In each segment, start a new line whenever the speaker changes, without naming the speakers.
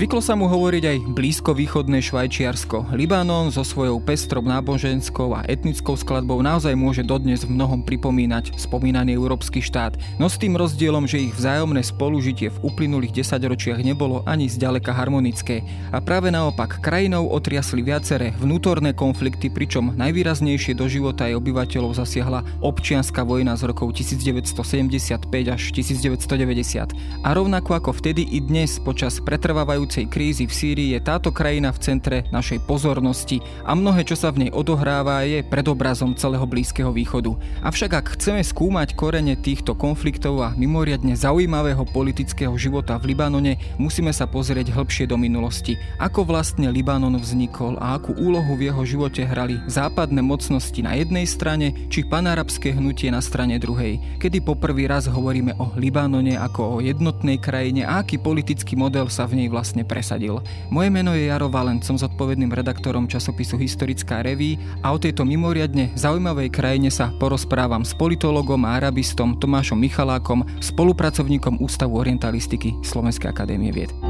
Zvyklo sa mu hovoriť aj blízko východné Švajčiarsko. Libanon so svojou pestrou náboženskou a etnickou skladbou naozaj môže dodnes v mnohom pripomínať spomínaný európsky štát, no s tým rozdielom, že ich vzájomné spolužitie v uplynulých desaťročiach nebolo ani zďaleka harmonické. A práve naopak, krajinou otriasli viaceré vnútorné konflikty, pričom najvýraznejšie do života aj obyvateľov zasiahla občianská vojna z rokov 1975 až 1990. A rovnako ako vtedy i dnes počas pretrvávajú prebiehajúcej krízy v Sýrii je táto krajina v centre našej pozornosti a mnohé, čo sa v nej odohráva, je predobrazom celého Blízkeho východu. Avšak ak chceme skúmať korene týchto konfliktov a mimoriadne zaujímavého politického života v Libanone, musíme sa pozrieť hĺbšie do minulosti. Ako vlastne Libanon vznikol a akú úlohu v jeho živote hrali západné mocnosti na jednej strane či panarabské hnutie na strane druhej. Kedy poprvý raz hovoríme o Libanone ako o jednotnej krajine a aký politický model sa v nej vlastne vlastne presadil. Moje meno je Jaro Valent, som zodpovedným redaktorom časopisu Historická reví a o tejto mimoriadne zaujímavej krajine sa porozprávam s politologom a arabistom Tomášom Michalákom, spolupracovníkom Ústavu orientalistiky Slovenskej akadémie vied.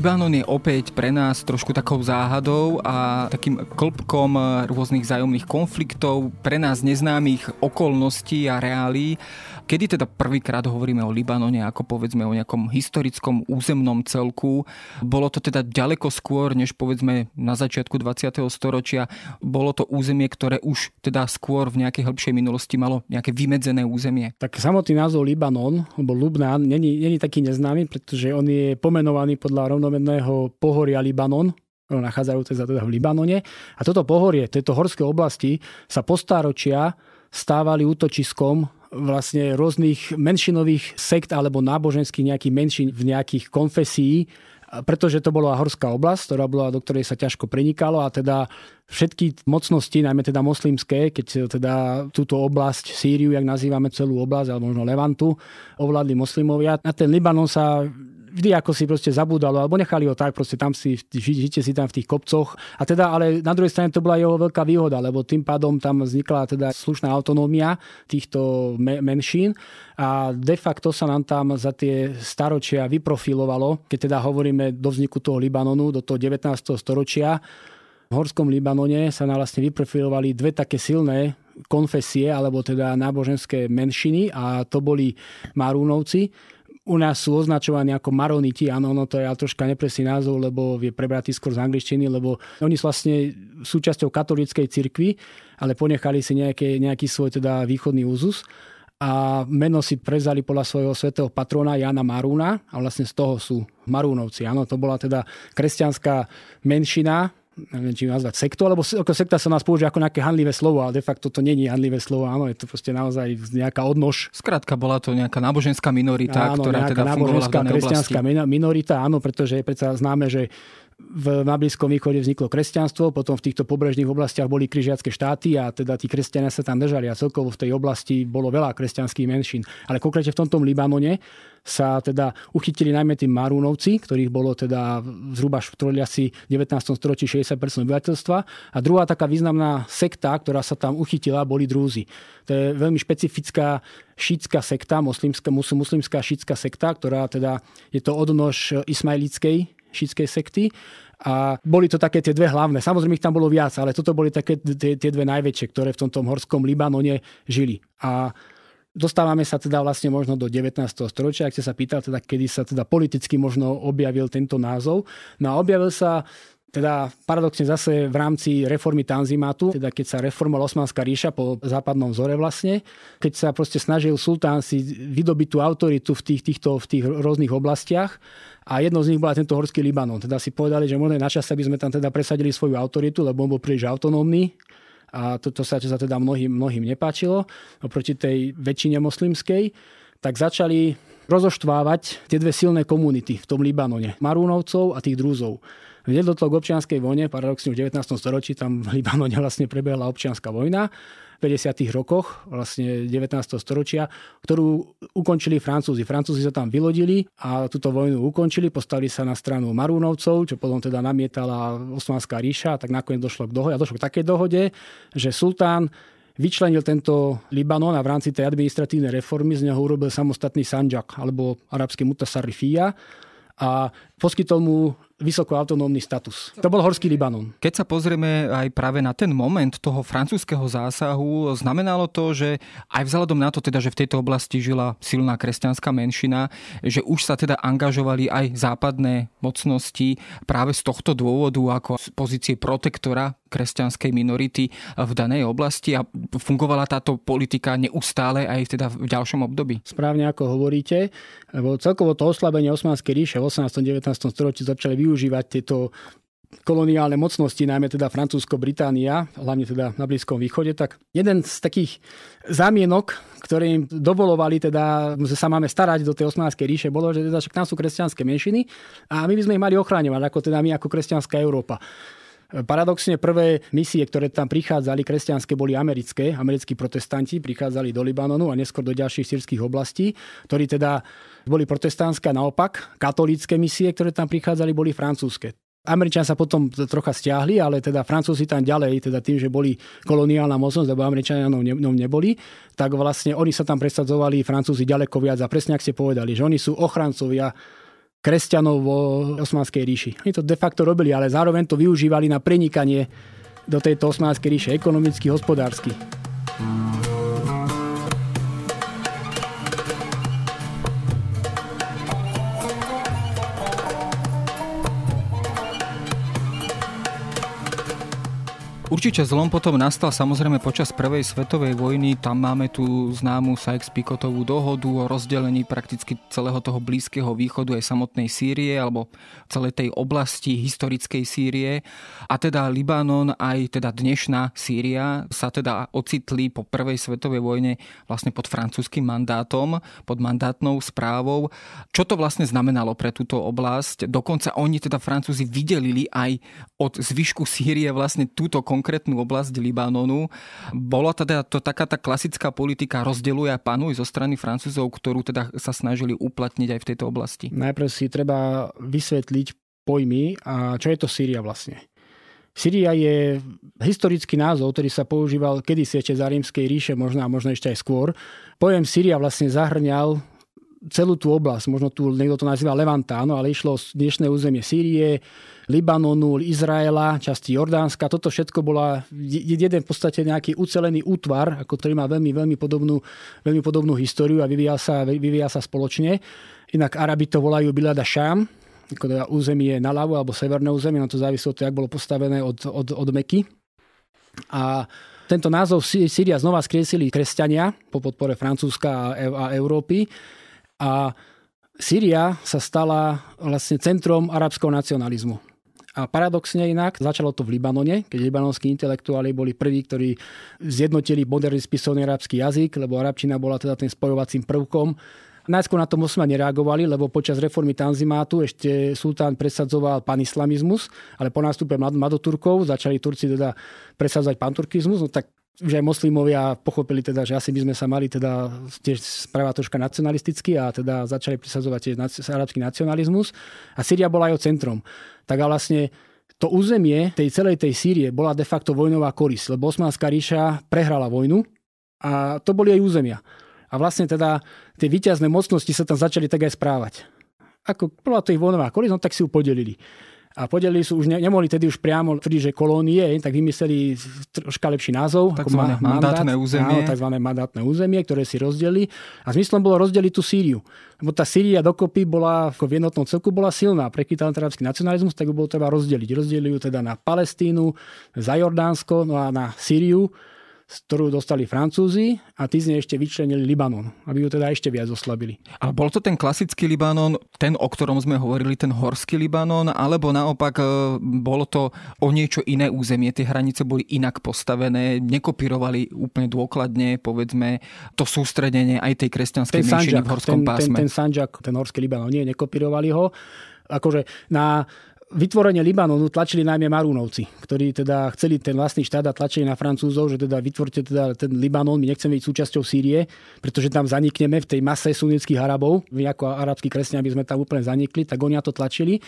Libanon je opäť pre nás trošku takou záhadou a takým klbkom rôznych zájomných konfliktov, pre nás neznámych okolností a reálí. Kedy teda prvýkrát hovoríme o Libanone ako povedzme o nejakom historickom územnom celku? Bolo to teda ďaleko skôr, než povedzme na začiatku 20. storočia. Bolo to územie, ktoré už teda skôr v nejakej hĺbšej minulosti malo nejaké vymedzené územie?
Tak samotný názov Libanon, alebo Lubnán, není, není taký neznámy, pretože on je pomenovaný podľa rovnomenného pohoria Libanon, nachádzajúce sa teda v Libanone. A toto pohorie, tieto horské oblasti sa postáročia stávali útočiskom vlastne rôznych menšinových sekt alebo náboženských nejakých menšín v nejakých konfesí, pretože to bola horská oblasť, ktorá bola, do ktorej sa ťažko prenikalo a teda všetky mocnosti, najmä teda moslimské, keď teda túto oblasť, Sýriu, jak nazývame celú oblasť, alebo možno Levantu, ovládli moslimovia. Na ten Libanon sa vždy ako si proste zabúdalo, alebo nechali ho tak, proste tam si, žite si tam v tých kopcoch. A teda, ale na druhej strane to bola jeho veľká výhoda, lebo tým pádom tam vznikla teda slušná autonómia týchto me- menšín a de facto sa nám tam za tie staročia vyprofilovalo, keď teda hovoríme do vzniku toho Libanonu, do toho 19. storočia, v Horskom Libanone sa nám vlastne vyprofilovali dve také silné konfesie, alebo teda náboženské menšiny a to boli Marúnovci, u nás sú označovaní ako maroniti, áno, no to je ale troška nepresný názov, lebo je prebratý skôr z angličtiny, lebo oni sú vlastne súčasťou katolíckej cirkvi, ale ponechali si nejaké, nejaký svoj teda východný úzus a meno si prezali podľa svojho svetého patrona Jana Marúna a vlastne z toho sú Marúnovci. Áno, to bola teda kresťanská menšina, neviem, či nazvať sektu, alebo ako sekta sa nás používa ako nejaké handlivé slovo, ale de facto to není handlivé slovo, áno, je to proste naozaj nejaká odnož.
Skrátka bola to nejaká náboženská minorita, áno, ktorá teda náboženská
kresťanská minorita, áno, pretože je predsa známe, že v, na Blízkom východe vzniklo kresťanstvo, potom v týchto pobrežných oblastiach boli križiacké štáty a teda tí kresťania sa tam držali a celkovo v tej oblasti bolo veľa kresťanských menšín. Ale konkrétne v tomto Libanone sa teda uchytili najmä tí Marúnovci, ktorých bolo teda zhruba v asi 19. storočí 60% obyvateľstva. A druhá taká významná sekta, ktorá sa tam uchytila, boli Drúzy. To je veľmi špecifická šítska sekta, muslimská, muslimská šítska sekta, ktorá teda je to odnož ismailickej šítskej sekty. A boli to také tie dve hlavné. Samozrejme ich tam bolo viac, ale toto boli také tie, tie dve najväčšie, ktoré v tomto horskom Libanone žili. A Dostávame sa teda vlastne možno do 19. storočia, ak ste sa pýtal, teda, kedy sa teda politicky možno objavil tento názov. No a objavil sa teda paradoxne zase v rámci reformy Tanzimátu, teda keď sa reformovala Osmanská ríša po západnom vzore vlastne, keď sa proste snažil sultán si vydobiť tú autoritu v tých, týchto, v tých rôznych oblastiach a jednou z nich bola tento horský Libanon. Teda si povedali, že možno na čas, aby sme tam teda presadili svoju autoritu, lebo on bol príliš autonómny a toto sa, sa teda mnohým, mnohým nepáčilo oproti tej väčšine moslimskej, tak začali rozoštvávať tie dve silné komunity v tom Libanone. Marúnovcov a tých Drúzov. Nedošlo k občianskej vojne, paradoxne v 19. storočí tam v Libanone vlastne prebehla občianská vojna 50. rokoch vlastne 19. storočia, ktorú ukončili Francúzi. Francúzi sa tam vylodili a túto vojnu ukončili, postavili sa na stranu Marúnovcov, čo potom teda namietala Osmanská ríša, tak nakoniec došlo k dohode. A došlo k takej dohode, že sultán vyčlenil tento Libanon a v rámci tej administratívnej reformy z neho urobil samostatný Sanjak alebo arabský Mutasarrifia a poskytol mu vysoko autonómny status. To bol Horský Libanon.
Keď sa pozrieme aj práve na ten moment toho francúzského zásahu, znamenalo to, že aj vzhľadom na to, teda, že v tejto oblasti žila silná kresťanská menšina, že už sa teda angažovali aj západné mocnosti práve z tohto dôvodu ako z pozície protektora kresťanskej minority v danej oblasti a fungovala táto politika neustále aj teda v ďalšom období.
Správne ako hovoríte, lebo celkovo to oslabenie Osmanskej ríše v 18. 19. storočí začali využívať tieto koloniálne mocnosti, najmä teda Francúzsko-Británia, hlavne teda na Blízkom východe, tak jeden z takých zámienok, ktoré im dovolovali teda, že sa máme starať do tej osmanskej ríše, bolo, že teda však tam sú kresťanské menšiny a my by sme ich mali ochráňovať, ako teda my ako kresťanská Európa. Paradoxne prvé misie, ktoré tam prichádzali, kresťanské, boli americké. Americkí protestanti prichádzali do Libanonu a neskôr do ďalších sírskych oblastí, ktorí teda boli protestantské naopak katolícke misie, ktoré tam prichádzali, boli francúzske. Američania sa potom trocha stiahli, ale teda Francúzi tam ďalej, teda tým, že boli koloniálna mocnosť, lebo Američania ňom neboli, tak vlastne oni sa tam presadzovali, Francúzi ďaleko viac a presne ak ste povedali, že oni sú ochrancovia kresťanov vo Osmanskej ríši. Oni to de facto robili, ale zároveň to využívali na prenikanie do tejto Osmanskej ríše ekonomicky, hospodársky.
Určite zlom potom nastal samozrejme počas Prvej svetovej vojny. Tam máme tú známu Sykes-Picotovú dohodu o rozdelení prakticky celého toho Blízkeho východu aj samotnej Sýrie alebo celej tej oblasti historickej Sýrie. A teda Libanon aj teda dnešná Sýria sa teda ocitli po Prvej svetovej vojne vlastne pod francúzským mandátom, pod mandátnou správou. Čo to vlastne znamenalo pre túto oblasť? Dokonca oni teda Francúzi vydelili aj od zvyšku Sýrie vlastne túto konkrétnu oblasť Libanonu. Bola teda to taká tá klasická politika rozdeluje a panuj zo strany Francúzov, ktorú teda sa snažili uplatniť aj v tejto oblasti?
Najprv si treba vysvetliť pojmy a čo je to Sýria vlastne. Syria je historický názov, ktorý sa používal kedysi ešte za rímskej ríše, možno a možno ešte aj skôr. Pojem Syria vlastne zahrňal celú tú oblasť, možno tu niekto to nazýva Levanta, áno, ale išlo dnešné územie Sýrie, Libanonu, Izraela, časti Jordánska. Toto všetko bola jeden v podstate nejaký ucelený útvar, ako ktorý má veľmi, veľmi, podobnú, veľmi podobnú históriu a vyvíja sa, vyvíja sa spoločne. Inak Arabi to volajú Bilada Sham, ako teda územie na ľavo alebo severné územie, na to závisí od toho, jak bolo postavené od, od, od Meky. A tento názov Syria znova skriesili kresťania po podpore Francúzska a, a Európy a Syria sa stala vlastne centrom arabského nacionalizmu. A paradoxne inak, začalo to v Libanone, keď libanonskí intelektuáli boli prví, ktorí zjednotili moderný spisovný arabský jazyk, lebo arabčina bola teda tým spojovacím prvkom. Najskôr na to Osmani nereagovali, lebo počas reformy Tanzimátu ešte sultán presadzoval panislamizmus, ale po nástupe Madoturkov začali Turci teda presadzovať panturkizmus, no tak že aj moslimovia pochopili teda, že asi by sme sa mali teda tiež správať troška nacionalisticky a teda začali presadzovať tiež arabský nacionalizmus. A Syria bola jeho centrom. Tak a vlastne to územie tej celej tej Sýrie bola de facto vojnová koris, lebo Osmanská ríša prehrala vojnu a to boli jej územia. A vlastne teda tie víťazné mocnosti sa tam začali tak aj správať. Ako bola to ich vojnová koris, no tak si ju podelili a podelili sú už, ne, nemohli tedy už priamo tvrdiť, že kolónie, tak vymysleli troška lepší názov.
Takzvané ako mandátne územie.
Áno, takzvané mandátne územie, ktoré si rozdelili. A zmyslom bolo rozdeliť tú Sýriu. Lebo tá Sýria dokopy bola, ako v jednotnom celku bola silná. Prekýtal arabský nacionalizmus, tak ju bolo treba rozdeliť. Rozdelili ju teda na Palestínu, za Jordánsko, no a na Sýriu ktorú dostali Francúzi a tí z nej ešte vyčlenili Libanon, aby ju teda ešte viac oslabili.
A bol to ten klasický Libanon, ten, o ktorom sme hovorili, ten horský Libanon, alebo naopak e, bolo to o niečo iné územie, tie hranice boli inak postavené, nekopírovali úplne dôkladne, povedzme, to sústredenie aj tej kresťanskej menšiny v horskom
ten,
pásme.
Ten, ten Sanjak, ten horský Libanon, nie, nekopírovali ho. Akože na vytvorenie Libanonu tlačili najmä Marúnovci, ktorí teda chceli ten vlastný štát a tlačili na Francúzov, že teda vytvorte teda ten Libanon, my nechceme byť súčasťou Sýrie, pretože tam zanikneme v tej mase sunnických Arabov. My ako arabskí kresťania by sme tam úplne zanikli, tak oni na to tlačili.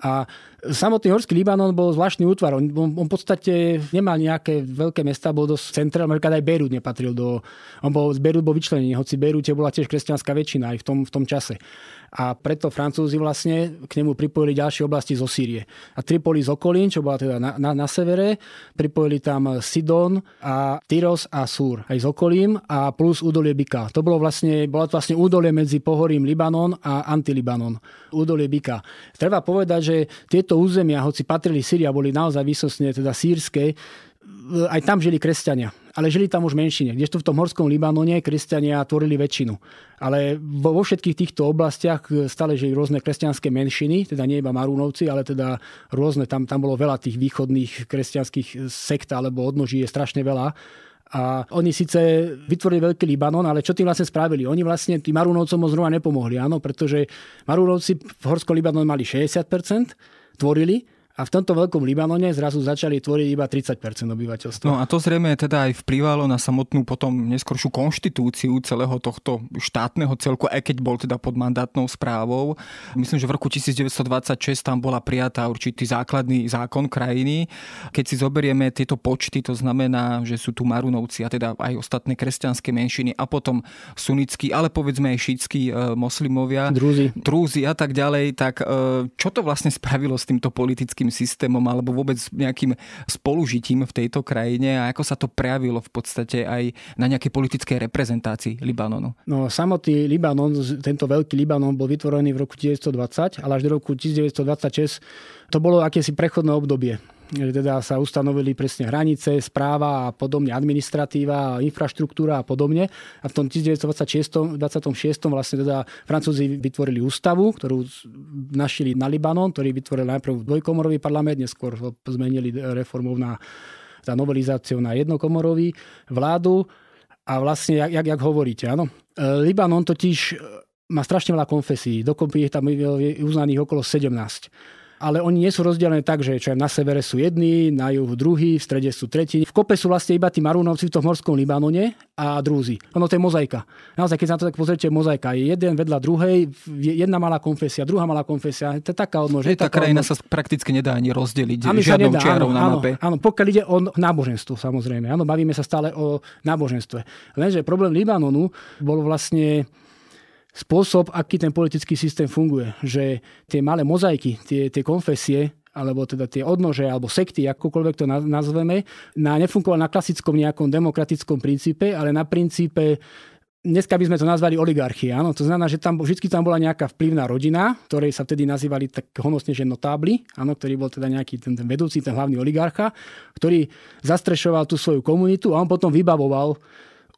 A samotný Horský Libanon bol zvláštny útvar. On, on, on v podstate nemal nejaké veľké mesta, bol dosť centrál, napríklad aj Beirut nepatril do... On bol, z Beirut bol vyčlenený, hoci Beirute bola tiež kresťanská väčšina aj v tom, v tom čase a preto Francúzi vlastne k nemu pripojili ďalšie oblasti zo Sýrie. A Tripoli z okolín, čo bola teda na, na, na severe, pripojili tam Sidon a Tyros a Súr aj z okolím a plus údolie Bika. To bolo vlastne, bolo to vlastne údolie medzi pohorím Libanon a Antilibanon. Údolie Bika. Treba povedať, že tieto územia, hoci patrili Syria, boli naozaj vysosne teda sírske, aj tam žili kresťania, ale žili tam už menšine. Kdežto v tom horskom Libanone kresťania tvorili väčšinu. Ale vo, všetkých týchto oblastiach stále žili rôzne kresťanské menšiny, teda nie iba Marúnovci, ale teda rôzne, tam, tam bolo veľa tých východných kresťanských sekt alebo odnoží je strašne veľa. A oni síce vytvorili veľký Libanon, ale čo tým vlastne spravili? Oni vlastne tým Marúnovcom moc zrovna nepomohli, áno, pretože Marúnovci v Horskom Libanone mali 60%, tvorili, a v tomto veľkom Libanone zrazu začali tvoriť iba 30% obyvateľstva.
No a to zrejme teda aj vplyvalo na samotnú potom neskoršiu konštitúciu celého tohto štátneho celku, aj keď bol teda pod mandátnou správou. Myslím, že v roku 1926 tam bola prijatá určitý základný zákon krajiny. Keď si zoberieme tieto počty, to znamená, že sú tu Marunovci a teda aj ostatné kresťanské menšiny a potom sunickí, ale povedzme aj šítskí e, moslimovia,
Drúzi.
Drúzi a tak ďalej, tak e, čo to vlastne spravilo s týmto politickým systémom alebo vôbec nejakým spolužitím v tejto krajine a ako sa to prejavilo v podstate aj na nejakej politickej reprezentácii Libanonu?
No samotný Libanon, tento veľký Libanon bol vytvorený v roku 1920, ale až do roku 1926 to bolo akési prechodné obdobie že teda sa ustanovili presne hranice, správa a podobne, administratíva, infraštruktúra a podobne. A v tom 1926 vlastne teda Francúzi vytvorili ústavu, ktorú našili na Libanon, ktorý vytvoril najprv dvojkomorový parlament, neskôr zmenili reformou na za novelizáciou na jednokomorový vládu. A vlastne, jak, jak, jak hovoríte, áno. E, Libanon totiž e, má strašne veľa konfesí. Dokopy je tam uznaných okolo 17 ale oni nie sú rozdelené tak, že čo na severe sú jedni, na juhu druhý, v strede sú tretí. V kope sú vlastne iba tí Marúnovci v tom morskom Libanone a drúzi. Ono to je mozaika. Naozaj, keď sa na to tak pozrite, mozaika je jeden vedľa druhej, jedna malá konfesia, druhá malá konfesia. To je taká odnož.
Tá krajina odnož. sa prakticky nedá ani rozdeliť ani žiadnou nedá, čiarou áno, na mape.
Áno, áno, pokiaľ ide o náboženstvo, samozrejme. Áno, bavíme sa stále o náboženstve. Lenže problém Libanonu bol vlastne spôsob, aký ten politický systém funguje. Že tie malé mozaiky, tie, tie konfesie, alebo teda tie odnože, alebo sekty, akokoľvek to nazveme, na, nefungoval na klasickom nejakom demokratickom princípe, ale na princípe Dneska by sme to nazvali oligarchia. Áno? To znamená, že tam, vždy tam bola nejaká vplyvná rodina, ktorej sa vtedy nazývali tak honosne, že notábli, áno, ktorý bol teda nejaký ten, ten vedúci, ten hlavný oligarcha, ktorý zastrešoval tú svoju komunitu a on potom vybavoval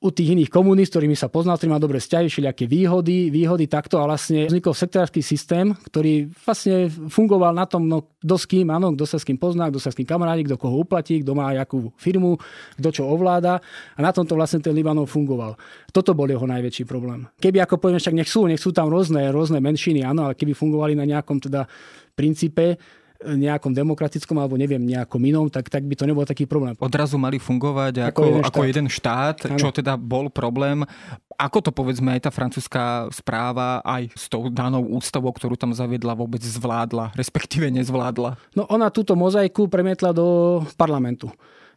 u tých iných komunist, ktorými sa poznal, ktorý má dobre vzťahy, všelijaké výhody, výhody takto a vlastne vznikol sektársky systém, ktorý vlastne fungoval na tom, no kto s kým, áno, kto sa s kým pozná, kto sa s kým kamarádi, kto koho uplatí, kto má akú firmu, kto čo ovláda a na tomto vlastne ten Libanon fungoval. Toto bol jeho najväčší problém. Keby ako poviem, však nech sú, nech sú tam rôzne, rôzne menšiny, áno, ale keby fungovali na nejakom teda princípe, nejakom demokratickom alebo neviem, nejakom inom, tak, tak by to nebol taký problém.
Odrazu mali fungovať ako, ako, jeden, ako štát. jeden štát, čo ano. teda bol problém. Ako to povedzme aj tá francúzska správa aj s tou danou ústavou, ktorú tam zaviedla, vôbec zvládla, respektíve nezvládla?
No ona túto mozaiku premietla do parlamentu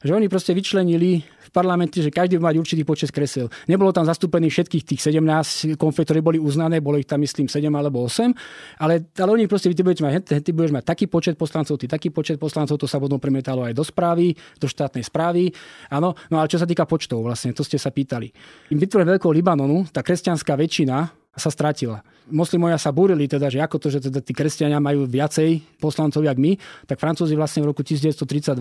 že oni proste vyčlenili v parlamente, že každý mať určitý počet kresel. Nebolo tam zastúpených všetkých tých 17 konfet, ktoré boli uznané, bolo ich tam myslím 7 alebo 8, ale, ale oni proste, ty budeš, mať, ty budeš mať taký počet poslancov, ty taký počet poslancov, to sa potom premietalo aj do správy, do štátnej správy. Áno, no ale čo sa týka počtov, vlastne, to ste sa pýtali. Im vytvorili veľkou Libanonu, tá kresťanská väčšina sa stratila. Moslimovia sa búrili teda, že ako to, že teda tí kresťania majú viacej poslancov, jak my, tak Francúzi vlastne v roku 1932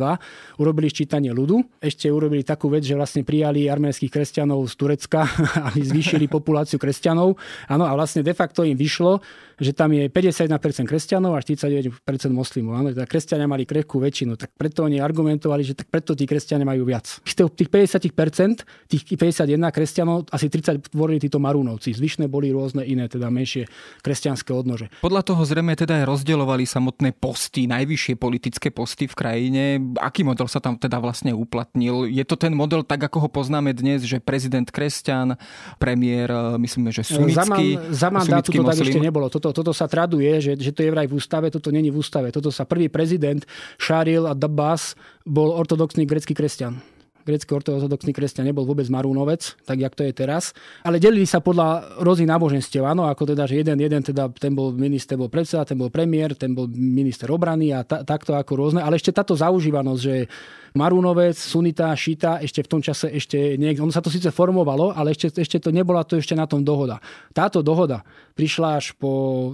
urobili ščítanie ľudu. Ešte urobili takú vec, že vlastne prijali arménskych kresťanov z Turecka, aby zvýšili populáciu kresťanov. Áno, a vlastne de facto im vyšlo, že tam je 51% kresťanov a 49% moslimov. Áno, teda kresťania mali krehkú väčšinu, tak preto oni argumentovali, že tak preto tí kresťania majú viac. Z tých 50%, tých 51 kresťanov, asi 30 tvorili títo marúnovci. Zvyšné boli rôzne iné, teda menšie kresťanské odnože.
Podľa toho zrejme teda aj rozdielovali samotné posty, najvyššie politické posty v krajine. Aký model sa tam teda vlastne uplatnil? Je to ten model tak, ako ho poznáme dnes, že prezident kresťan, premiér, myslíme, že sunnický,
za, man, za mandátu to tak ešte nebolo. Toto, toto sa traduje, že, že to je vraj v ústave, toto není v ústave. Toto sa prvý prezident Šaril a Dabbas bol ortodoxný grecký kresťan grecký ortodoxný kresťan nebol vôbec marúnovec, tak jak to je teraz. Ale delili sa podľa rôznych náboženstiev, áno, ako teda, že jeden, jeden teda, ten bol minister, bol predseda, ten bol premiér, ten bol minister obrany a ta, takto ako rôzne. Ale ešte táto zaužívanosť, že Marunovec, Sunita, Šita, ešte v tom čase ešte niek- ono sa to síce formovalo, ale ešte, ešte to nebola to ešte na tom dohoda. Táto dohoda prišla až po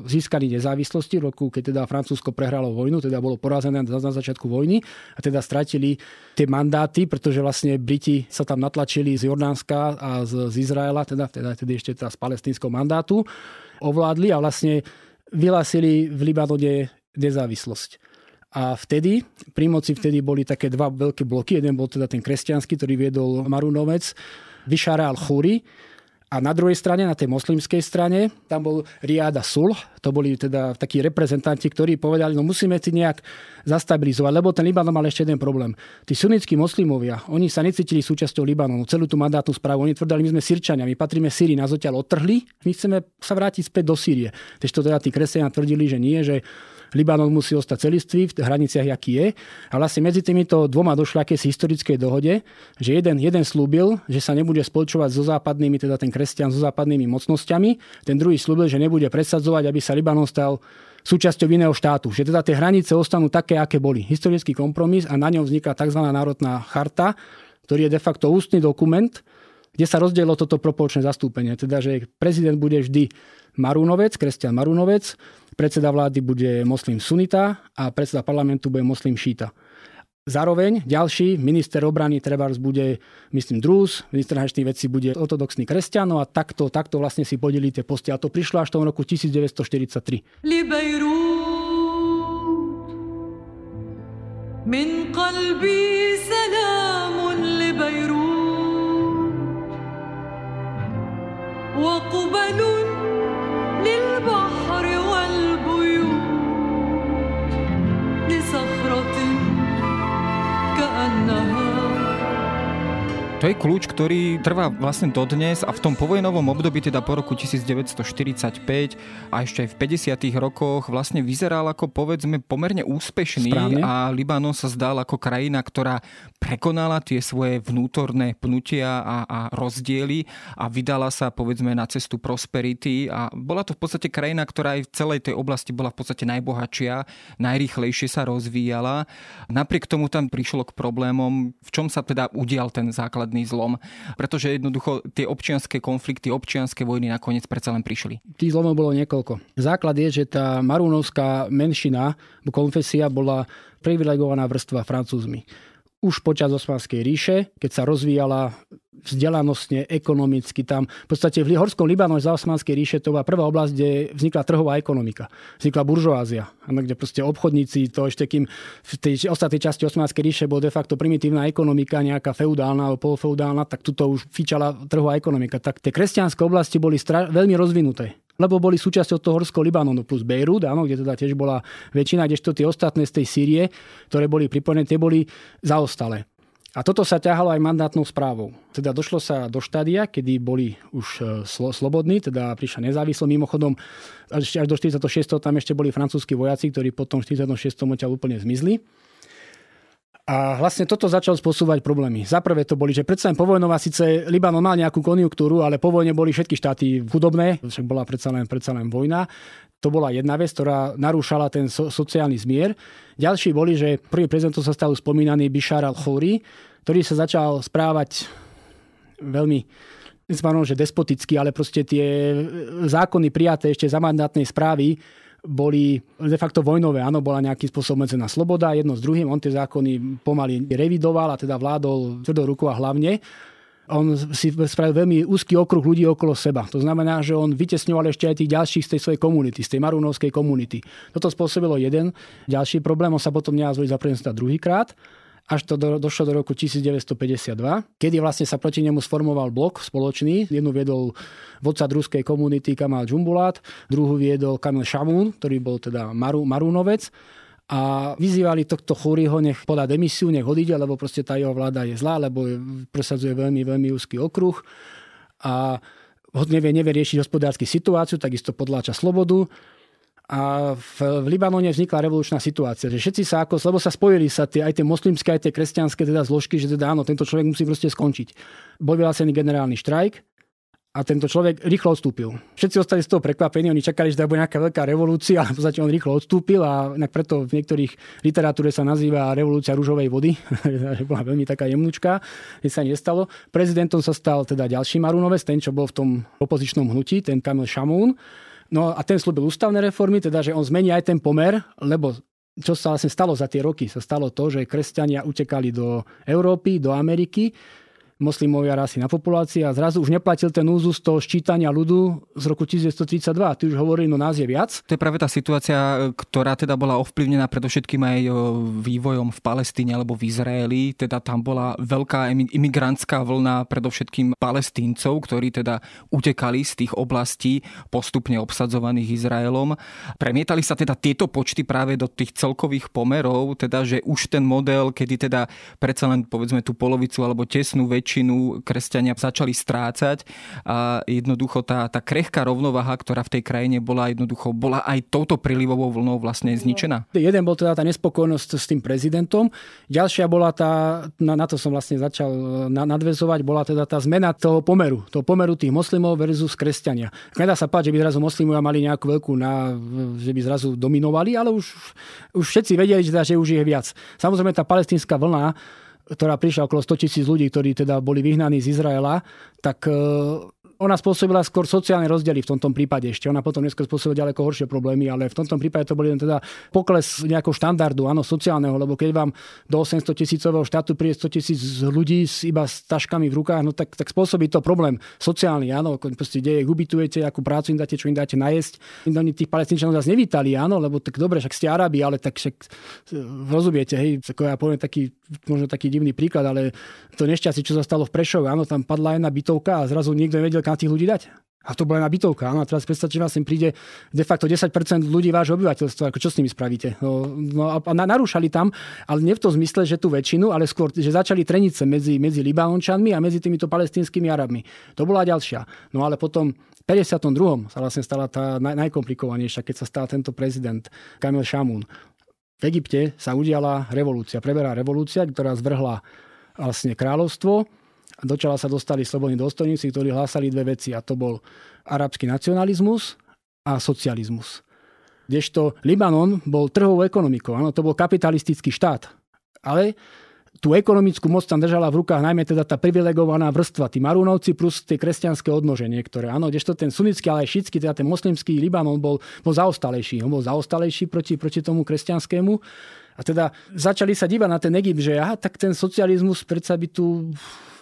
získaní nezávislosti, roku, keď teda Francúzsko prehralo vojnu, teda bolo porazené na začiatku vojny a teda stratili tie mandáty, pretože vlastne Briti sa tam natlačili z Jordánska a z, z Izraela, teda, teda, teda ešte teda z palestínskeho mandátu, ovládli a vlastne vyhlásili v Libanone nezávislosť. A vtedy, pri moci vtedy boli také dva veľké bloky. Jeden bol teda ten kresťanský, ktorý viedol Marunovec, Vyšara al-Khúri, a na druhej strane, na tej moslimskej strane, tam bol Riada Sulh, to boli teda takí reprezentanti, ktorí povedali, no musíme si nejak zastabilizovať, lebo ten Libanon mal ešte jeden problém. Tí sunnickí moslimovia, oni sa necítili súčasťou Libanonu, celú tú mandátnu správu, oni tvrdali, my sme Sirčania, my patríme Syrii, nás odtiaľ odtrhli, my chceme sa vrátiť späť do Sýrie. Tež to teda tí kresťania tvrdili, že nie, že Libanon musí ostať celistvý v hraniciach, aký je. A vlastne medzi týmito dvoma došla akési historickej dohode, že jeden, jeden slúbil, že sa nebude spolčovať so západnými, teda ten kresťan so západnými mocnosťami. Ten druhý slúbil, že nebude presadzovať, aby sa Libanon stal súčasťou iného štátu. Že teda tie hranice ostanú také, aké boli. Historický kompromis a na ňom vzniká tzv. národná charta, ktorý je de facto ústny dokument, kde sa rozdielo toto proporčné zastúpenie. Teda, že prezident bude vždy Marúnovec, kresťan Marúnovec, predseda vlády bude moslim Sunita a predseda parlamentu bude moslim Šíta. Zároveň ďalší minister obrany Trebars bude, myslím, Drus, minister zahraničných vecí bude ortodoxný kresťan no a takto, takto vlastne si podelí tie posty. A to prišlo až v tom roku 1943. من قلبي سلام لبيروت وقبل the To je kľúč, ktorý trvá vlastne dodnes a v tom povojnovom období, teda po roku 1945 a ešte aj v 50. rokoch vlastne vyzeral ako povedzme pomerne úspešný Správne. a Libanon sa zdal ako krajina, ktorá prekonala tie svoje vnútorné pnutia a, a rozdiely a vydala sa povedzme na cestu prosperity a bola to v podstate krajina, ktorá aj v celej tej oblasti bola v podstate najbohatšia, najrýchlejšie sa rozvíjala. Napriek tomu tam prišlo k problémom, v čom sa teda udial ten základ zásadný zlom, pretože jednoducho tie občianské konflikty, občianské vojny nakoniec predsa len prišli. Tých zlomov bolo niekoľko. Základ je, že tá marúnovská menšina, konfesia bola privilegovaná vrstva francúzmi už počas Osmanskej ríše, keď sa rozvíjala vzdelanostne, ekonomicky tam. V podstate v Horskom Libanone za Osmanskej ríše to bola prvá oblasť, kde vznikla trhová ekonomika. Vznikla buržoázia, kde proste obchodníci, to ešte kým v tej ostatnej časti Osmanskej ríše bol de facto primitívna ekonomika, nejaká feudálna alebo polofeudálna, tak tuto už fičala trhová ekonomika. Tak tie kresťanské oblasti boli stra- veľmi rozvinuté lebo boli súčasťou toho horského Libanonu plus Beirut, áno, kde teda tiež bola väčšina, kdežto tie ostatné z tej Sýrie, ktoré boli pripojené, tie boli zaostalé. A toto sa ťahalo aj mandátnou správou. Teda došlo sa do štádia, kedy boli už e, slo- slobodní, teda prišla nezávislo. Mimochodom, až, do 46. tam ešte boli francúzskí vojaci, ktorí potom v 46. odtiaľ úplne zmizli. A vlastne toto začalo spôsobovať problémy. Za prvé to boli, že predsa len povojnová, síce Libanon mal nejakú konjunktúru, ale po vojne boli všetky štáty chudobné, však bola predsa len, predsa len vojna. To bola jedna vec, ktorá narúšala ten so, sociálny zmier. Ďalší boli, že prvý prezident sa stal spomínaný Bishar al-Khoury, ktorý sa začal správať veľmi že despoticky, ale proste tie zákony prijaté ešte za mandátnej správy boli de facto vojnové. Áno, bola nejakým spôsobom medzená sloboda, jedno s druhým. On tie zákony pomaly revidoval a teda vládol tvrdou rukou a hlavne. On si spravil veľmi úzky okruh ľudí okolo seba. To znamená, že on vytesňoval ešte aj tých ďalších z tej svojej komunity, z tej marunovskej komunity. Toto spôsobilo jeden ďalší problém, on sa potom nehal za prezidenta druhýkrát až to do, došlo do roku 1952, kedy vlastne sa proti nemu sformoval blok spoločný. Jednu viedol vodca druskej komunity Kamal Džumbulát, druhú viedol Kamil Šamún, ktorý bol teda Maru, Marunovec a vyzývali tohto Chúriho, nech podá demisiu, nech odíde, lebo proste tá jeho vláda je zlá, lebo presadzuje veľmi, veľmi úzky okruh. A nevie, nevie riešiť hospodársky situáciu, takisto podláča slobodu. A v, v Libanone vznikla revolučná situácia, že všetci sa ako, lebo sa spojili sa tie, aj tie moslimské, aj tie kresťanské teda zložky, že teda áno, tento človek musí proste skončiť. Bol vyhlásený generálny štrajk a tento človek rýchlo odstúpil. Všetci ostali z toho prekvapení, oni čakali, že to bude nejaká veľká revolúcia, ale v podstate on rýchlo odstúpil a preto v niektorých literatúre sa nazýva revolúcia rúžovej vody, že bola veľmi taká jemnučká, nič sa nestalo. Prezidentom sa stal teda ďalší Marunovec, ten, čo bol v tom opozičnom hnutí, ten Kamil Šamún No a ten slúbil ústavné reformy, teda že on zmení aj ten pomer, lebo čo sa vlastne stalo za tie roky? Sa stalo to, že kresťania utekali do Európy, do Ameriky moslimovia rasy na populácii a zrazu už neplatil ten úzus toho ščítania ľudu z roku 1932. Ty už hovorili, no nás je viac.
To je práve tá situácia, ktorá teda bola ovplyvnená predovšetkým aj vývojom v Palestíne alebo v Izraeli. Teda tam bola veľká imigrantská vlna predovšetkým palestíncov, ktorí teda utekali z tých oblastí postupne obsadzovaných Izraelom. Premietali sa teda tieto počty práve do tých celkových pomerov, teda že už ten model, kedy teda predsa len povedzme tú polovicu alebo tesnú väčšinu väčšinu kresťania začali strácať a jednoducho tá, tá krehká rovnováha, ktorá v tej krajine bola jednoducho, bola aj touto prílivovou vlnou vlastne zničená.
No, jeden bol teda tá nespokojnosť s tým prezidentom, ďalšia bola tá, na, na to som vlastne začal na, nadvezovať, bola teda tá zmena toho pomeru, toho pomeru tých moslimov versus kresťania. Nedá sa páť, že by zrazu moslimovia mali nejakú veľkú, na, že by zrazu dominovali, ale už, už všetci vedeli, že, teda, že už je viac. Samozrejme tá palestínska vlna ktorá prišla okolo 100 tisíc ľudí, ktorí teda boli vyhnaní z Izraela, tak e, ona spôsobila skôr sociálne rozdiely v tomto prípade ešte. Ona potom neskôr spôsobila ďaleko horšie problémy, ale v tomto prípade to boli len teda pokles nejakého štandardu, áno, sociálneho, lebo keď vám do 800 tisícového štátu príde 100 tisíc ľudí s, iba s taškami v rukách, no tak, tak spôsobí to problém sociálny, áno, proste kde ubytujete, akú prácu im dáte, čo im dáte najesť. Oni tých palestínčanov zase nevítali, áno, lebo tak dobre, však ste Arabi, ale tak však rozumiete, hej, ako ja poviem taký, možno taký divný príklad, ale to nešťastie, čo sa stalo v Prešove, áno, tam padla jedna bytovka a zrazu nikto nevedel, kam tých ľudí dať. A to bola na bytovka. Áno, a teraz predstavte, že vás sem príde de facto 10% ľudí vášho obyvateľstva. Ako čo s nimi spravíte? No, no a, narúšali tam, ale nie v tom zmysle, že tú väčšinu, ale skôr, že začali trenice medzi, medzi Libanončanmi a medzi týmito palestínskymi Arabmi. To bola ďalšia. No ale potom v 52. sa vlastne stala tá naj, najkomplikovanejšia, keď sa stal tento prezident Kamil Šamún. V Egypte sa udiala revolúcia, preberá revolúcia, ktorá zvrhla vlastne kráľovstvo do čela sa dostali slobodní dôstojníci, ktorí hlásali dve veci a to bol arabský nacionalizmus a socializmus. Kdežto Libanon bol trhovou ekonomikou, áno, to bol kapitalistický štát. Ale tú ekonomickú moc tam držala v rukách najmä teda tá privilegovaná vrstva, tí Marúnovci plus tie kresťanské odnoženie, ktoré áno, kdežto ten sunnický, ale aj šitský, teda ten moslimský Libanon bol, bol zaostalejší. On bol zaostalejší proti, proti tomu kresťanskému. A teda začali sa dívať na ten Egypt, že aha, tak ten socializmus predsa by tu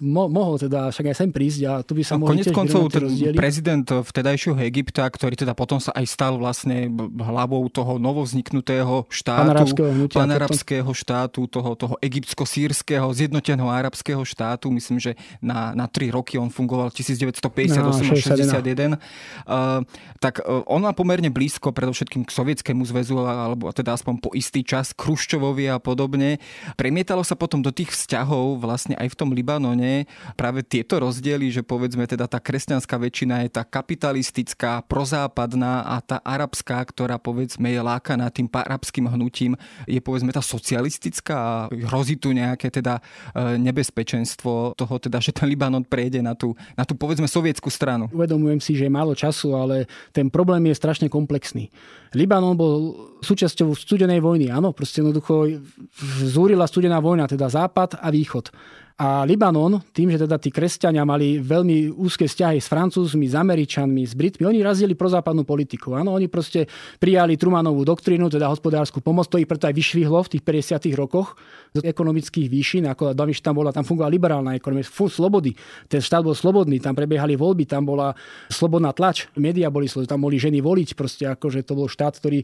mo- mohol teda však aj sem prísť a tu by sa no, mohli
tiež koncov ten prezident vtedajšieho Egypta, ktorý teda potom sa aj stal vlastne hlavou toho novovzniknutého štátu,
panarabského,
štátu, toho, toho egyptsko-sírskeho zjednoteného arabského štátu. Myslím, že na, na tri roky on fungoval 1958 no, 61. Uh, tak uh, on má pomerne blízko predovšetkým k Sovietskému zväzu, alebo teda aspoň po istý čas Kruščovovi a podobne. Premietalo sa potom do tých vzťahov vlastne aj v tom Libanone práve tieto rozdiely, že povedzme teda tá kresťanská väčšina je tá kapitalistická, prozápadná a tá arabská, ktorá povedzme je lákaná tým arabským hnutím, je povedzme tá socialistická a hrozí tu nejaké teda e, nebezpečenstvo toho teda, že ten Libanon prejde na tú, na tú povedzme sovietskú stranu.
Uvedomujem si, že je málo času, ale ten problém je strašne komplexný. Libanon bol súčasťou studenej vojny, áno, proste jednoducho zúrila studená vojna, teda západ a východ. A Libanon, tým, že teda tí kresťania mali veľmi úzke vzťahy s Francúzmi, s Američanmi, s Britmi, oni razili prozápadnú politiku. Áno, oni proste prijali Trumanovú doktrínu, teda hospodárskú pomoc, to ich preto aj vyšvihlo v tých 50. rokoch z ekonomických výšin, ako Daviš tam bola, tam fungovala liberálna ekonomia, furt slobody. Ten štát bol slobodný, tam prebiehali voľby, tam bola slobodná tlač, média boli slobodné, tam boli ženy voliť, proste akože to bol štát, ktorý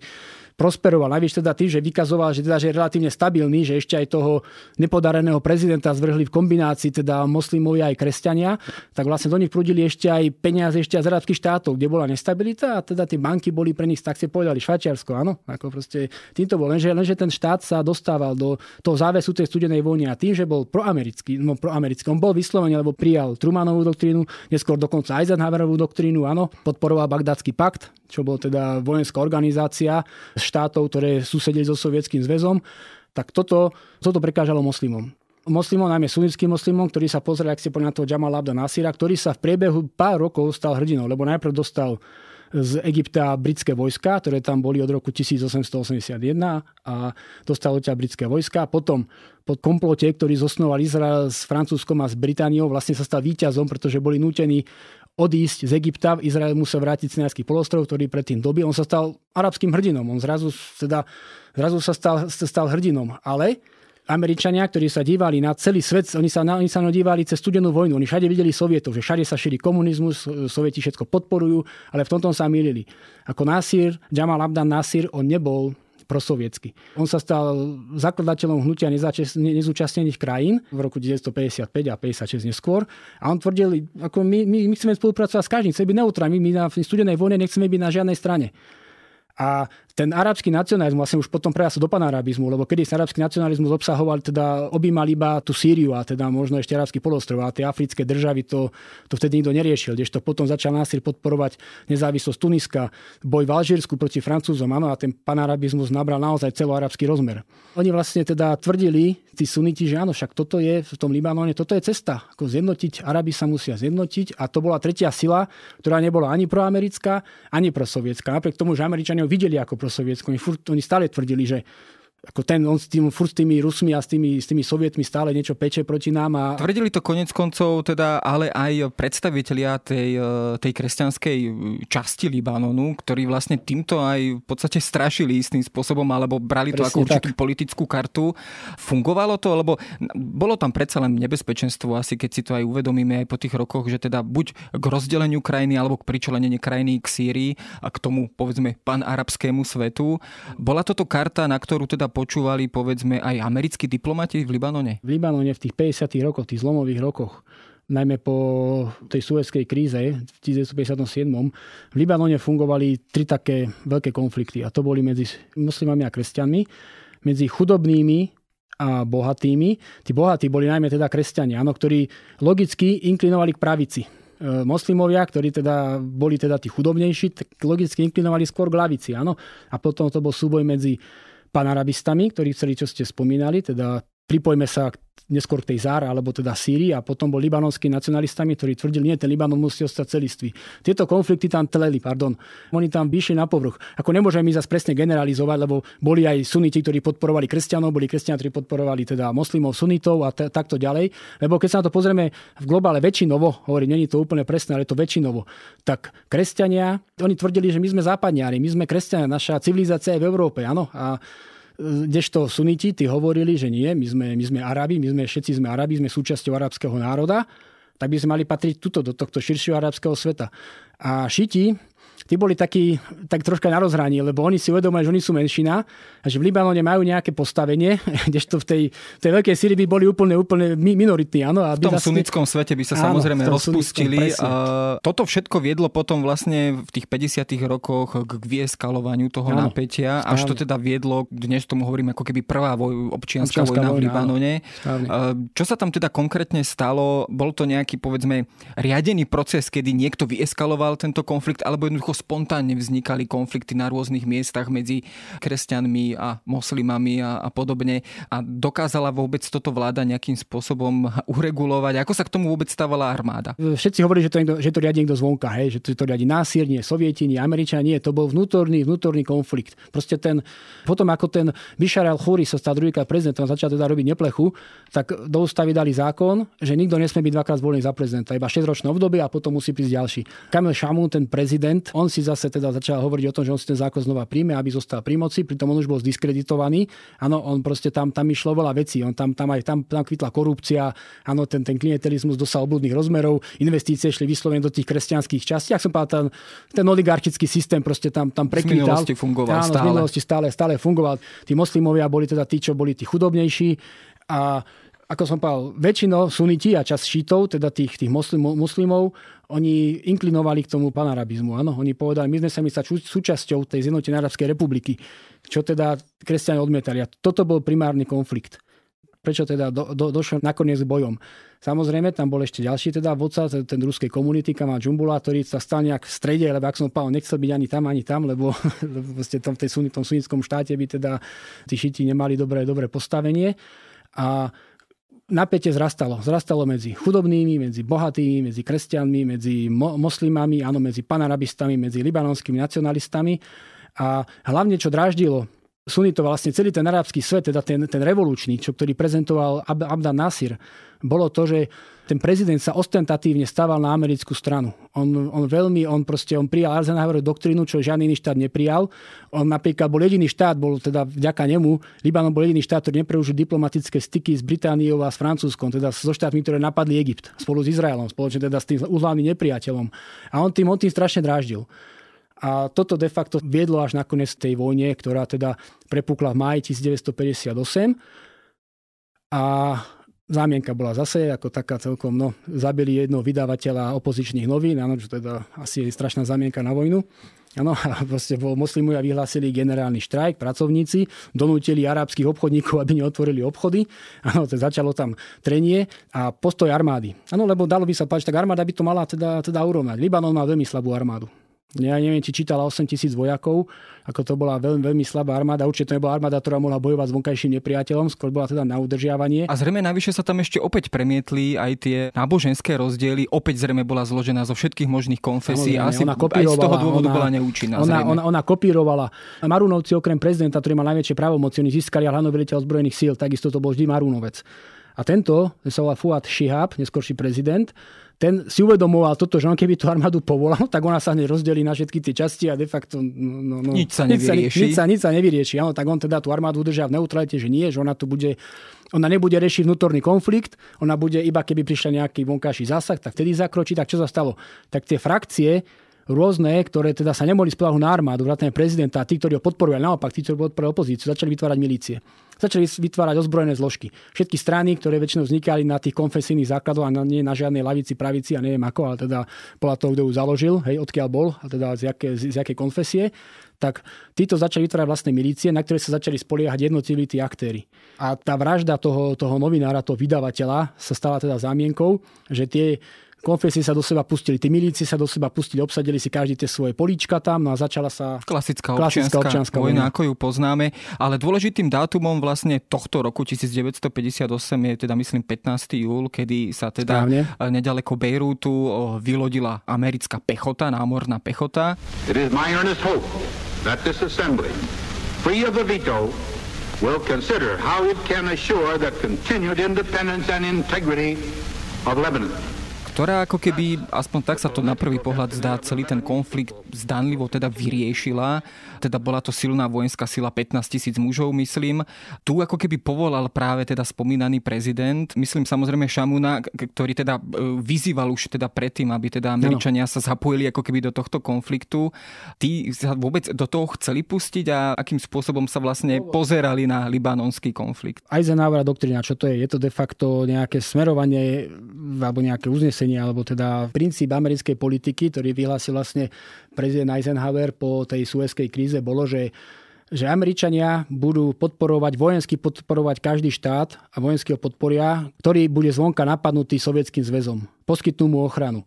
prosperoval. Najvyššie teda tým, že vykazoval, že, teda, že je relatívne stabilný, že ešte aj toho nepodareného prezidenta zvrhli v kombinácii teda moslimovia aj kresťania, tak vlastne do nich prúdili ešte aj peniaze ešte z arabských štátov, kde bola nestabilita a teda tie banky boli pre nich, tak si povedali, Švajčiarsko, áno, ako proste týmto bol. Lenže, lenže ten štát sa dostával do toho závesu tej studenej vojny a tým, že bol proamerický, no proamerický, on bol vyslovený, lebo prijal Trumanovú doktrínu, neskôr dokonca Eisenhowerovú doktrínu, áno, podporoval Bagdátsky pakt, čo bol teda vojenská organizácia štátov, ktoré susedili so Sovietským zväzom, tak toto, toto prekážalo moslimom moslimom, najmä sunnickým moslimom, ktorí sa pozreli, ak ste povedali na toho Jamal Abda Nasira, ktorý sa v priebehu pár rokov stal hrdinou, lebo najprv dostal z Egypta britské vojska, ktoré tam boli od roku 1881 a dostal odtiaľ britské vojska. Potom po komplote, ktorý zosnoval Izrael s Francúzskom a s Britániou, vlastne sa stal víťazom, pretože boli nútení odísť z Egypta. Izrael musel vrátiť Sinajský polostrov, ktorý predtým doby. On sa stal arabským hrdinom. On zrazu, teda, zrazu sa stal, stal hrdinom. Ale Američania, ktorí sa dívali na celý svet, oni sa, oni sa dívali cez studenú vojnu. Oni všade videli Sovietov, že všade sa šíri komunizmus, Sovieti všetko podporujú, ale v tomto sa milili. Ako Nasir, Jamal Abdan Nasir, on nebol prosovietsky. On sa stal zakladateľom hnutia nezúčastnených krajín v roku 1955 a 56 neskôr. A on tvrdil, ako my, my, my chceme spolupracovať s každým, chceme byť neutrálni, my na studenej vojne nechceme byť na žiadnej strane. A ten arabský nacionalizmus vlastne už potom prejasol do panarabizmu, lebo kedy sa arabský nacionalizmus obsahoval, teda objímal iba tú Sýriu a teda možno ešte arabský polostrov a tie africké državy to, to vtedy nikto neriešil, kdežto potom začal násil podporovať nezávislosť Tuniska, boj v Alžírsku proti Francúzom, áno, a ten panarabizmus nabral naozaj celoarabský rozmer. Oni vlastne teda tvrdili, tí suniti, že áno, však toto je v tom Libanone, toto je cesta, ako zjednotiť, Arabi sa musia zjednotiť a to bola tretia sila, ktorá nebola ani proamerická, ani prosovietská. Napriek tomu, že Američania videli ako prosovietsku. Oni, furt, oni stále tvrdili, že ako ten, on s, tým, furt s tými Rusmi a s tými, s tými Sovietmi stále niečo peče proti nám. A...
Tvrdili to konec koncov, teda, ale aj predstavitelia tej, e, tej kresťanskej časti Libanonu, ktorí vlastne týmto aj v podstate strašili istým spôsobom, alebo brali to Presne ako určitú tak. politickú kartu. Fungovalo to, lebo bolo tam predsa len nebezpečenstvo, asi keď si to aj uvedomíme aj po tých rokoch, že teda buď k rozdeleniu krajiny alebo k pričleneniu krajiny k Sýrii a k tomu, povedzme, panarabskému svetu. Bola toto karta, na ktorú teda počúvali povedzme aj americkí diplomati v Libanone?
V Libanone v tých 50. rokoch, tých zlomových rokoch, najmä po tej suezkej kríze v 1957. v Libanone fungovali tri také veľké konflikty a to boli medzi moslimami a kresťanmi, medzi chudobnými a bohatými. Tí bohatí boli najmä teda kresťania, áno, ktorí logicky inklinovali k pravici. E, moslimovia, ktorí teda boli teda tí chudobnejší, tak logicky inklinovali skôr k lavici. Áno? A potom to bol súboj medzi panarabistami, ktorí chceli, čo ste spomínali, teda pripojme sa neskôr k tej Zára, alebo teda Sýrii a potom bol libanonský nacionalistami, ktorí tvrdili, nie, ten Libanon musí ostať celistvý. Tieto konflikty tam tleli, pardon. Oni tam vyšli na povrch. Ako nemôžeme my zase presne generalizovať, lebo boli aj suniti, ktorí podporovali kresťanov, boli kresťania, ktorí podporovali teda moslimov, sunitov a t- takto ďalej. Lebo keď sa na to pozrieme v globále väčšinovo, hovorí, není to úplne presné, ale je to väčšinovo, tak kresťania, oni tvrdili, že my sme západniari, my sme kresťania, naša civilizácia je v Európe, áno. A Kdežto suniti, tí hovorili, že nie, my sme, my sme Arabi, my sme všetci sme Arabi, sme súčasťou arabského národa, tak by sme mali patriť tuto, do tohto širšieho arabského sveta. A šiti, tí boli takí, tak troška na rozhraní, lebo oni si uvedomujú, že oni sú menšina a že v Libanone majú nejaké postavenie, kdežto v tej, v tej veľkej Syrii by boli úplne, úplne minoritní. Áno,
v tom zase... sunnickom svete by sa áno, samozrejme rozpustili. A toto všetko viedlo potom vlastne v tých 50 rokoch k vieskalovaniu toho áno, napätia, správne. až to teda viedlo, dnes tomu hovorím ako keby prvá voj, občianská, občianská vojna, vojna v Libanone. Áno, Čo sa tam teda konkrétne stalo? Bol to nejaký, povedzme, riadený proces, kedy niekto vyeskaloval eskaloval tento konflikt, alebo jednoducho spontánne vznikali konflikty na rôznych miestach medzi kresťanmi a moslimami a, a podobne. A dokázala vôbec toto vláda nejakým spôsobom uregulovať? Ako sa k tomu vôbec stávala armáda?
Všetci hovorí, že to, niekto, že to riadi niekto zvonka, hej, že to, to riadi násier, nie Sovieti, nie Američania, nie. To bol vnútorný, vnútorný konflikt. Proste ten, potom ako ten Bishar al-Khuri sa stal druhýkrát prezidentom začal teda robiť neplechu, tak do ústavy dali zákon, že nikto nesmie byť dvakrát zvolený za prezidenta, iba 6-ročné obdobie a potom musí prísť ďalší. Kamil Šamún, ten prezident, on si zase teda začal hovoriť o tom, že on si ten zákon znova príjme, aby zostal pri moci, pritom on už bol zdiskreditovaný. Áno, on proste tam, tam išlo veľa vecí, on tam, tam aj tam, tam kvitla korupcia, áno, ten, ten klientelizmus dosal obľudných rozmerov, investície šli vyslovene do tých kresťanských častí. Ak som povedal, ten, ten oligarchický systém proste tam, tam prekvítal.
Z fungoval
áno,
stále.
Minulosti stále, stále fungoval. Tí moslimovia boli teda tí, čo boli tí chudobnejší a ako som povedal, väčšinou suniti a čas šítov, teda tých, tých muslimov, muslimov, oni inklinovali k tomu panarabizmu. Áno? Oni povedali, my sme sa my sa súčasťou tej zjednotenej Arabskej republiky, čo teda kresťania odmietali. A toto bol primárny konflikt. Prečo teda do, do, došlo nakoniec k bojom? Samozrejme, tam bol ešte ďalší teda vodca, ten, ten ruskej komunity, Kamal Džumbula, ktorý sa stal nejak v strede, lebo ak som povedal, nechcel byť ani tam, ani tam, lebo, lebo v tom, tej, tom sunnickom štáte by teda tí šiti nemali dobré, dobré postavenie. A napätie zrastalo. Zrastalo medzi chudobnými, medzi bohatými, medzi kresťanmi, medzi mo- moslimami, áno, medzi panarabistami, medzi libanonskými nacionalistami. A hlavne, čo dráždilo sunitov vlastne celý ten arabský svet, teda ten, ten revolučný, čo, ktorý prezentoval Ab- Abdan Nasir, bolo to, že ten prezident sa ostentatívne stával na americkú stranu. On, on veľmi, on proste, on prijal Eisenhowerovú doktrínu, čo žiadny iný štát neprijal. On napríklad bol jediný štát, bol teda vďaka nemu, Libanon bol jediný štát, ktorý nepreužil diplomatické styky s Britániou a s Francúzskom, teda so štátmi, ktoré napadli Egypt spolu s Izraelom, spoločne teda s tým uhlavným nepriateľom. A on tým, on tým strašne dráždil. A toto de facto viedlo až nakoniec tej vojne, ktorá teda prepukla v máji 1958. A zámienka bola zase ako taká celkom, no, zabili jedno vydavateľa opozičných novín, áno, čo teda asi je strašná zámienka na vojnu. Áno, a proste bol moslimovia vyhlásili generálny štrajk, pracovníci donútili arabských obchodníkov, aby neotvorili obchody. Áno, to začalo tam trenie a postoj armády. Áno, lebo dalo by sa páčiť, tak armáda by to mala teda, teda urovnať. Libanon má veľmi slabú armádu. Ja neviem, či čítala 8 tisíc vojakov, ako to bola veľmi, veľmi slabá armáda. Určite to nebola armáda, ktorá mohla bojovať s vonkajším nepriateľom, skôr bola teda na udržiavanie.
A zrejme navyše sa tam ešte opäť premietli aj tie náboženské rozdiely. Opäť zrejme bola zložená zo všetkých možných konfesí. a asi ona aj z toho dôvodu ona, bola neúčinná.
Ona, ona, ona, kopírovala. Marunovci okrem prezidenta, ktorý mal najväčšie právomoci, oni získali hlavnou veliteľ ozbrojených síl, takisto to bol vždy Marunovec. A tento, sa volá Fuad Shihab, neskorší prezident, ten si uvedomoval toto, že on keby tú armádu povolal, tak ona sa hneď rozdelí na všetky tie časti a de facto no,
no, nič sa nevyrieši.
Nič sa, nič sa nevyrieši. Áno, tak on teda tú armádu udržia v neutralite, že nie, že ona tu bude ona nebude riešiť vnútorný konflikt, ona bude iba keby prišiel nejaký vonkajší zásah, tak vtedy zakročí. Tak čo sa stalo? Tak tie frakcie rôzne, ktoré teda sa nemohli spolahnuť na armádu, vrátane prezidenta tí, ktorí ho podporujú, ale naopak tí, ktorí podporujú opozíciu, začali vytvárať milície. Začali vytvárať ozbrojené zložky. Všetky strany, ktoré väčšinou vznikali na tých konfesijných základoch a nie na žiadnej lavici, pravici a neviem ako, ale teda podľa toho, kto ju založil, hej, odkiaľ bol a teda z jaké, z, z jaké konfesie, tak títo začali vytvárať vlastné milície, na ktoré sa začali spoliehať jednotliví tí aktéry. A tá vražda toho, toho novinára, toho vydavateľa sa stala teda zámienkou, že tie konfesie sa do seba pustili, tí milíci sa do seba pustili, obsadili si každý tie svoje políčka tam no a začala sa
klasická, klasická občianská, vojna, vojna, ako ju poznáme. Ale dôležitým dátumom vlastne tohto roku 1958 je teda myslím 15. júl, kedy sa teda Správne. nedaleko Bejrútu vylodila americká pechota, námorná pechota. It is my earnest hope that this assembly, free of the veto, will consider how it can assure the continued independence and integrity of Lebanon ktorá ako keby, aspoň tak sa to na prvý pohľad zdá, celý ten konflikt zdanlivo teda vyriešila. Teda bola to silná vojenská sila 15 tisíc mužov, myslím. Tu ako keby povolal práve teda spomínaný prezident, myslím samozrejme Šamuna, ktorý teda e, vyzýval už teda predtým, aby teda Američania sa zapojili ako keby do tohto konfliktu. Tí sa vôbec do toho chceli pustiť a akým spôsobom sa vlastne pozerali na libanonský konflikt?
Eisenhower doktrína, čo to je? Je to de facto nejaké smerovanie alebo nejaké uznesenie vyhlásenie, alebo teda princíp americkej politiky, ktorý vyhlásil vlastne prezident Eisenhower po tej suezkej kríze, bolo, že že Američania budú podporovať, vojensky podporovať každý štát a vojenský ho podporia, ktorý bude zvonka napadnutý sovietským zväzom. Poskytnú mu ochranu.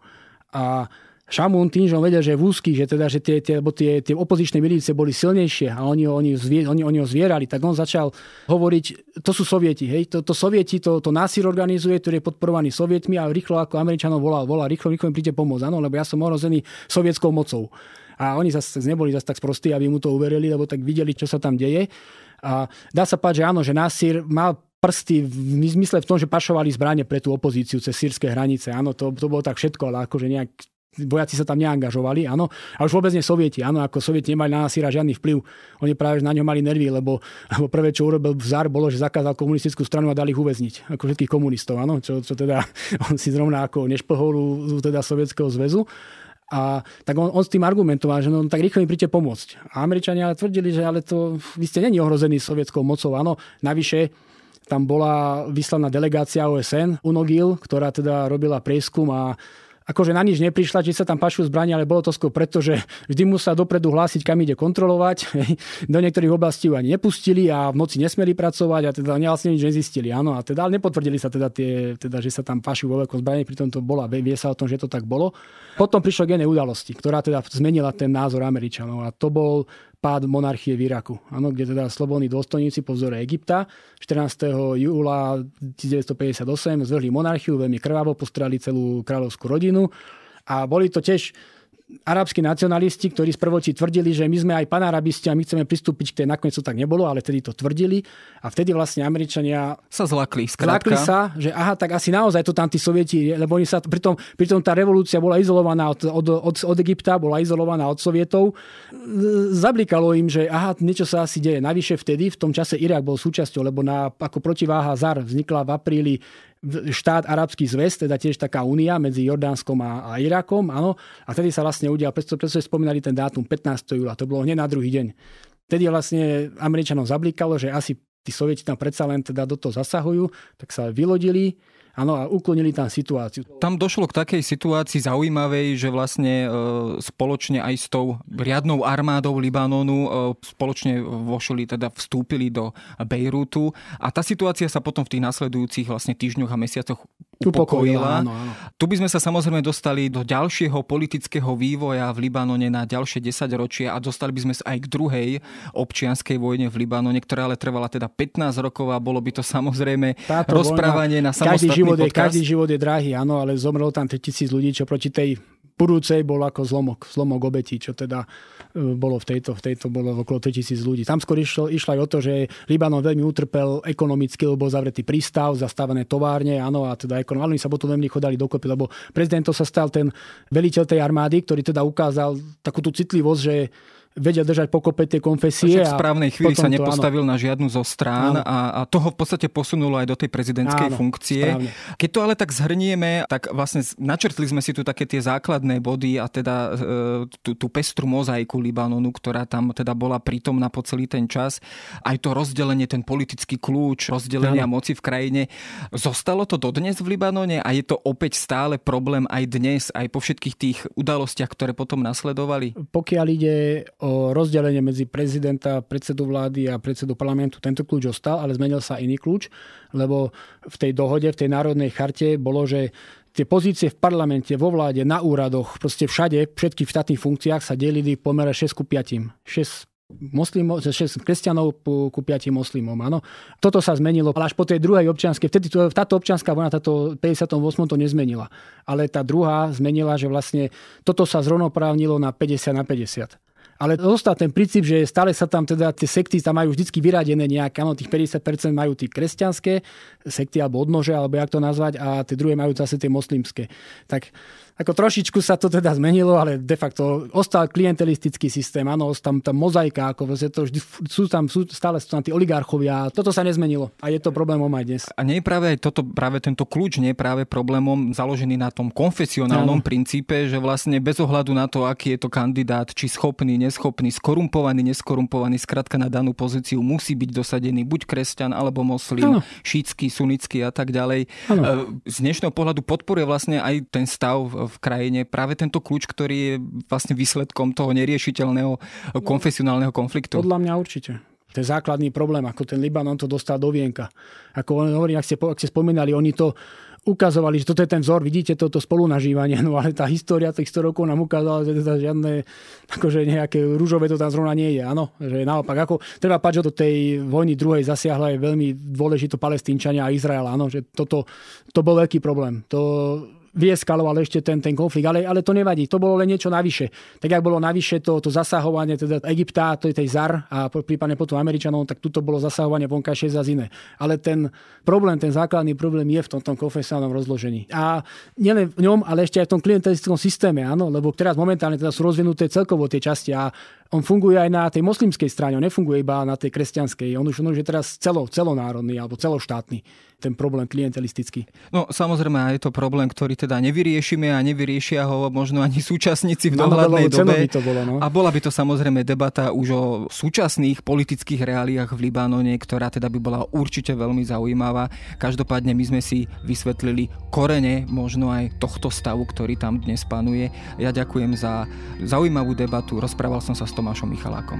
A Šamún tým, že on vedel, že je v úzky, že, teda, že tie, tie, tie, tie opozičné milície boli silnejšie a oni, oni, oni, oni ho zvierali, tak on začal hovoriť, to sú sovieti, hej, to, to sovieti, to, to násir organizuje, ktorý je podporovaný sovietmi a rýchlo ako Američanov volal, volá, rýchlo, rýchlo mi príďte pomôcť, áno, lebo ja som ohrozený sovietskou mocou. A oni zase neboli zase tak sprostí, aby mu to uverili, lebo tak videli, čo sa tam deje. A dá sa páť, že áno, že Nasir mal prsty v zmysle v tom, že pašovali zbranie pre tú opozíciu cez sírske hranice. Áno, to, to bolo tak všetko, ale akože nejak vojaci sa tam neangažovali, áno. A už vôbec nie sovieti, áno, ako sovieti nemali na Nasíra žiadny vplyv. Oni práve na ňo mali nervy, lebo, lebo prvé, čo urobil Zar, bolo, že zakázal komunistickú stranu a dali ich uväzniť, ako všetkých komunistov, áno, čo, čo teda on si zrovna ako nešplhol teda Sovietskeho zväzu. A tak on, on s tým argumentoval, že no tak rýchlo mi príďte pomôcť. A Američania ale tvrdili, že ale to vy ste není ohrození sovietskou mocou. Áno, navyše tam bola vyslaná delegácia OSN, UNOGIL, ktorá teda robila prieskum a akože na nič neprišla, či sa tam pašujú zbrania, ale bolo to skôr preto, že vždy musela dopredu hlásiť, kam ide kontrolovať. Do niektorých oblastí ju ani nepustili a v noci nesmeli pracovať a teda vlastne nič nezistili. Áno, a teda nepotvrdili sa teda, tie, teda že sa tam pašujú vo veľkom zbranie, pritom to bola, vie sa o tom, že to tak bolo. Potom prišlo k udalosti, ktorá teda zmenila ten názor Američanov a to bol pád monarchie v Iraku, ano, kde teda slobodní dôstojníci po vzore Egypta 14. júla 1958 zvrhli monarchiu, veľmi krvavo postrali celú kráľovskú rodinu a boli to tiež arabskí nacionalisti, ktorí z prvoti tvrdili, že my sme aj panarabisti a my chceme pristúpiť k tej, nakoniec to tak nebolo, ale tedy to tvrdili. A vtedy vlastne Američania
sa zlakli.
Skrátka. Zlakli sa, že aha, tak asi naozaj to tam tí sovieti, lebo oni sa, pritom, pritom tá revolúcia bola izolovaná od, od, od, od Egypta, bola izolovaná od Sovietov. Zablikalo im, že aha, niečo sa asi deje. Navyše vtedy, v tom čase Irak bol súčasťou, lebo na, ako protiváha ZAR vznikla v apríli štát Arabský zväz, teda tiež taká únia medzi Jordánskom a, a Irakom, áno. A vtedy sa vlastne udial, preto, preto spomínali ten dátum 15. júla, to bolo hneď na druhý deň. Vtedy vlastne Američanom zablikalo, že asi tí sovieti tam predsa len teda do toho zasahujú, tak sa vylodili Áno, a uklonili tam situáciu.
Tam došlo k takej situácii zaujímavej, že vlastne e, spoločne aj s tou riadnou armádou Libanonu e, spoločne vošli, teda vstúpili do Bejrútu a tá situácia sa potom v tých nasledujúcich vlastne týždňoch a mesiacoch upokojila. Áno, áno. Tu by sme sa samozrejme dostali do ďalšieho politického vývoja v Libanone na ďalšie 10 ročia a dostali by sme sa aj k druhej občianskej vojne v Libanone, ktorá ale trvala teda 15 rokov a bolo by to samozrejme Táto rozprávanie vojna, na samostatný
život je, každý život je drahý, áno, ale zomrelo tam 3000 ľudí, čo proti tej budúcej bol ako zlomok, zlomok obetí, čo teda bolo v tejto, v tejto bolo okolo 3000 ľudí. Tam skôr išlo, išlo aj o to, že Libanon veľmi utrpel ekonomicky, lebo bol zavretý prístav, zastavené továrne, áno, a teda ekonom, ale oni sa potom veľmi chodali dokopy, lebo prezidentov sa stal ten veliteľ tej armády, ktorý teda ukázal takú tú citlivosť, že vedia držať pokope tie konfesie.
v správnej chvíli sa nepostavil to, na žiadnu zo strán a, a toho v podstate posunulo aj do tej prezidentskej áno, funkcie. Správne. Keď to ale tak zhrnieme, tak vlastne načrtli sme si tu také tie základné body a teda e, tú, tú pestru mozaiku Libanonu, ktorá tam teda bola prítomná po celý ten čas. Aj to rozdelenie, ten politický kľúč, rozdelenia áno. moci v krajine. Zostalo to dodnes v Libanone a je to opäť stále problém aj dnes, aj po všetkých tých udalostiach, ktoré potom nasledovali?
Pokiaľ ide o o rozdelenie medzi prezidenta, predsedu vlády a predsedu parlamentu. Tento kľúč ostal, ale zmenil sa iný kľúč, lebo v tej dohode, v tej národnej charte bolo, že tie pozície v parlamente, vo vláde, na úradoch, proste všade, všetky v štátnych funkciách sa delili v pomere 6 ku 5. 6 moslimov, 6 kresťanov ku, ku 5 moslimom. Áno. Toto sa zmenilo až po tej druhej občianskej. Vtedy to, táto občianská vojna, táto 58. to nezmenila. Ale tá druhá zmenila, že vlastne toto sa zrovnoprávnilo na 50 na 50. Ale zostal ten princíp, že stále sa tam teda tie sekty tam majú vždy vyradené nejaké, áno, tých 50% majú tí kresťanské sekty alebo odnože, alebo jak to nazvať, a tie druhé majú zase tie moslimské. Tak ako trošičku sa to teda zmenilo, ale de facto ostal klientelistický systém, áno, tam tá mozaika, ako to vždy, sú tam, sú, stále sú tam tí oligarchovia, toto sa nezmenilo a je to problémom aj dnes.
A nie je práve aj toto, práve tento kľúč nie je práve problémom založený na tom konfesionálnom ano. princípe, že vlastne bez ohľadu na to, aký je to kandidát, či schopný, neschopný, skorumpovaný, neskorumpovaný, skratka na danú pozíciu musí byť dosadený buď kresťan alebo moslim, šítsky, sunický a tak ďalej. Ano. E, z dnešného pohľadu podporuje vlastne aj ten stav v krajine práve tento kľúč, ktorý je vlastne výsledkom toho neriešiteľného konfesionálneho konfliktu?
Podľa mňa určite. To je základný problém, ako ten Libanon to dostal do vienka. Ako hovorím, ak ste, ak ste spomínali, oni to ukazovali, že toto je ten vzor, vidíte toto spolunažívanie, no ale tá história tých 100 rokov nám ukázala, že teda žiadne akože nejaké rúžové to tam zrovna nie je, áno, že naopak, ako treba pať, že do tej vojny druhej zasiahla aj veľmi dôležito palestínčania a Izrael, áno, že toto, to bol veľký problém. To vyeskaloval ešte ten, ten konflikt, ale, ale to nevadí, to bolo len niečo navyše. Tak ak bolo navyše to, to zasahovanie teda Egypta, to je tej ZAR a prípadne potom Američanov, tak tuto bolo zasahovanie vonkajšie za iné. Ale ten problém, ten základný problém je v tom, tom konfesionálnom rozložení. A nielen v ňom, ale ešte aj v tom klientelistickom systéme, áno, lebo teraz momentálne teda sú rozvinuté celkovo tie časti a on funguje aj na tej moslimskej strane, on nefunguje iba na tej kresťanskej. On už, on už je teraz celo, celonárodný alebo celoštátny ten problém klientelistický.
No samozrejme je to problém, ktorý teda nevyriešime a nevyriešia ho možno ani súčasníci v dohľadnej dobe.
By to bolo, no.
A bola by to samozrejme debata už o súčasných politických reáliách v Libanone, ktorá teda by bola určite veľmi zaujímavá. Každopádne my sme si vysvetlili korene možno aj tohto stavu, ktorý tam dnes panuje. Ja ďakujem za zaujímavú debatu. Rozprával som sa s Tomášom Michalákom.